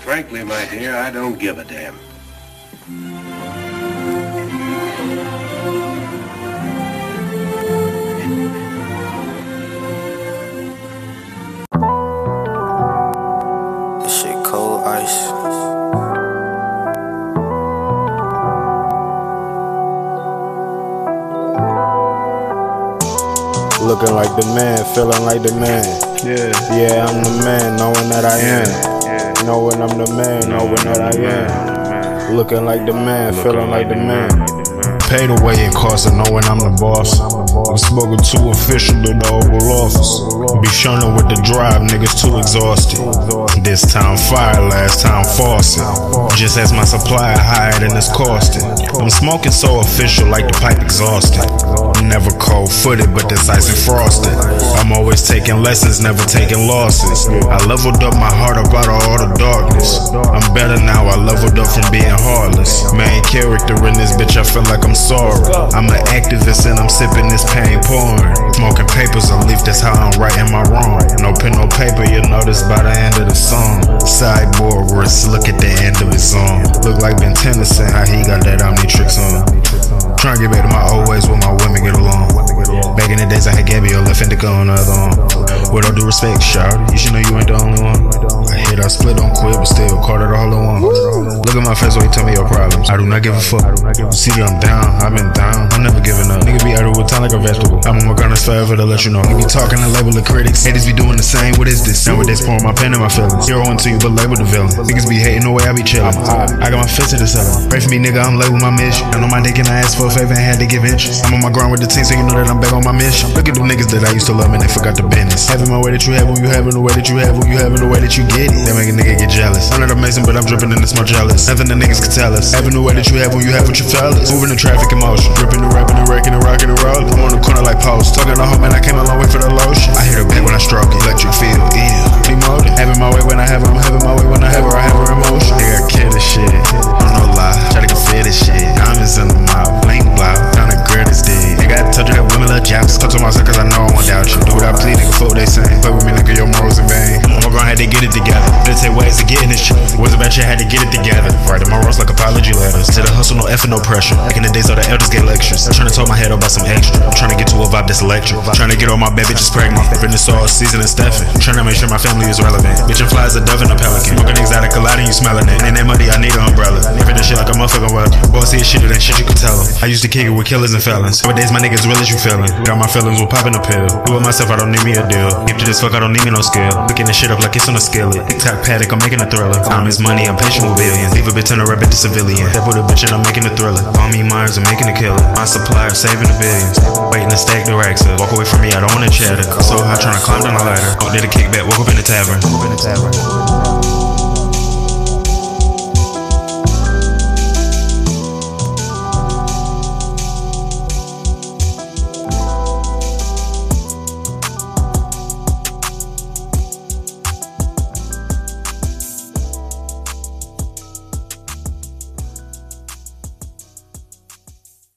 frankly, my dear, I don't give a damn. This shit cold ice. Looking like the man, feeling like the man. Yeah. Yeah, I'm the man, knowing that I am. Knowing I'm the man, knowing that I am. Looking like the man, feeling like the man. Paid way it costs and knowing I'm the boss. I'm spoken to official to the Oval Office. Be shunning with the drive, niggas too exhausted. This time fire, last time faucet. Just as my supply higher than it's costing. I'm smoking so official like the pipe exhausted. Never cold footed, but decisive frosted. I'm always taking lessons, never taking losses. I leveled up my heart up out of all the darkness. I'm better now, I leveled up from being heartless. Main character in this bitch, I feel like I'm sorry. I'm an activist and I'm sipping this pain porn. Smoking papers, a leaf, that's how I'm writing my wrong. No pen, no paper, you'll notice by the end of the song. Sideboard wrist, look at the end of his song. Look like Ben Tennyson, how he got that Omnitrix on. Trying to get back to my old ways where my women get along. Back in the days, I had Gabby or left indica on the other arm. With all due respect, shout, you should know you ain't the only one. I I split, don't quit, but still caught it all in one. Look at my face when you tell me your problems. I do not give a fuck. See that I'm down, I've been down, I'm never giving up. Nigga be out with time like a vegetable. I'm on my gunners forever to let you know. You be talking and label the critics. Haters be doing the same, what is this? Nowadays pouring my pen in my feelings. Hero into you, but label the villain. Niggas be hating the way I be chillin'. I got my fist to the ceiling. Pray for me, nigga, I'm with my mission. I know my dick and I asked for a favor and had to give interest. I'm on my grind with the team, so you know that I'm back on my mission. Look at them niggas that I used to love and they forgot the business. Having my way that you have, when you having the way that you have, when you having the way that you get it. That make a nigga get jealous. I'm not amazing, but I'm dripping in this more jealous. Nothing the niggas can tell us. Having the way that you have when you have what you fellas. Moving the traffic in motion. Dripping the rapping, the wrecking, the rocking, the rolling. I'm on the corner like post. Talking to home, man, I came a long way for the lotion. I hit her back when I stroke it. Electric feel, yeah. Demoted. Having my way when I have her, I'm having my way when I have her, I have her emotion. Nigga, I kill this shit. No lie. Try to fit this shit. Diamonds in the mouth. Blank blow. Kinda grit is dead. Nigga, I told you that women love japs. Talk to myself cause I know I won't doubt you. Do what I please, nigga, fuck what they say. Play with me, nigga, your morals in vain. Had to get it together. Meditate ways to get in this shit. Was about you had to get it together. Writing my roles like apology letters. To the hustle, no effort, no pressure. Back in the days, all the elders get lectures. I'm trying to talk my head about some extra. I'm trying to get to a vibe that's electric. Trying to get all my bad bitches pregnant. Fitness all season and Steffin. Trying to make sure my family is relevant. Bitch, and fly as a dove and a pelican. Smoking exotic, a lot you smelling it. And that money, I need an umbrella. Ripping this shit like a motherfucking well. Boss see shit, that shit you can tell. I used to kick it with killers and felons. Nowadays, my niggas real as you feeling. Got my feelings with popping a pill. Do it myself, I don't need me a deal. Gifted this fuck, I don't need me no skill. Looking this shit up like it's on a skillet. Tic tac paddock, I'm making a thriller. Time is money, I'm patient with billions. Leave a bitch in a rabbit to civilian. That put a bitch and I'm making a thriller. Call me Myers, I'm making a killer. My supplier saving the billions. Waiting to stack the racks up. Walk away from me, I don't wanna chatter. So high trying to climb down the ladder. Oh, did a kickback, woke up in the tavern.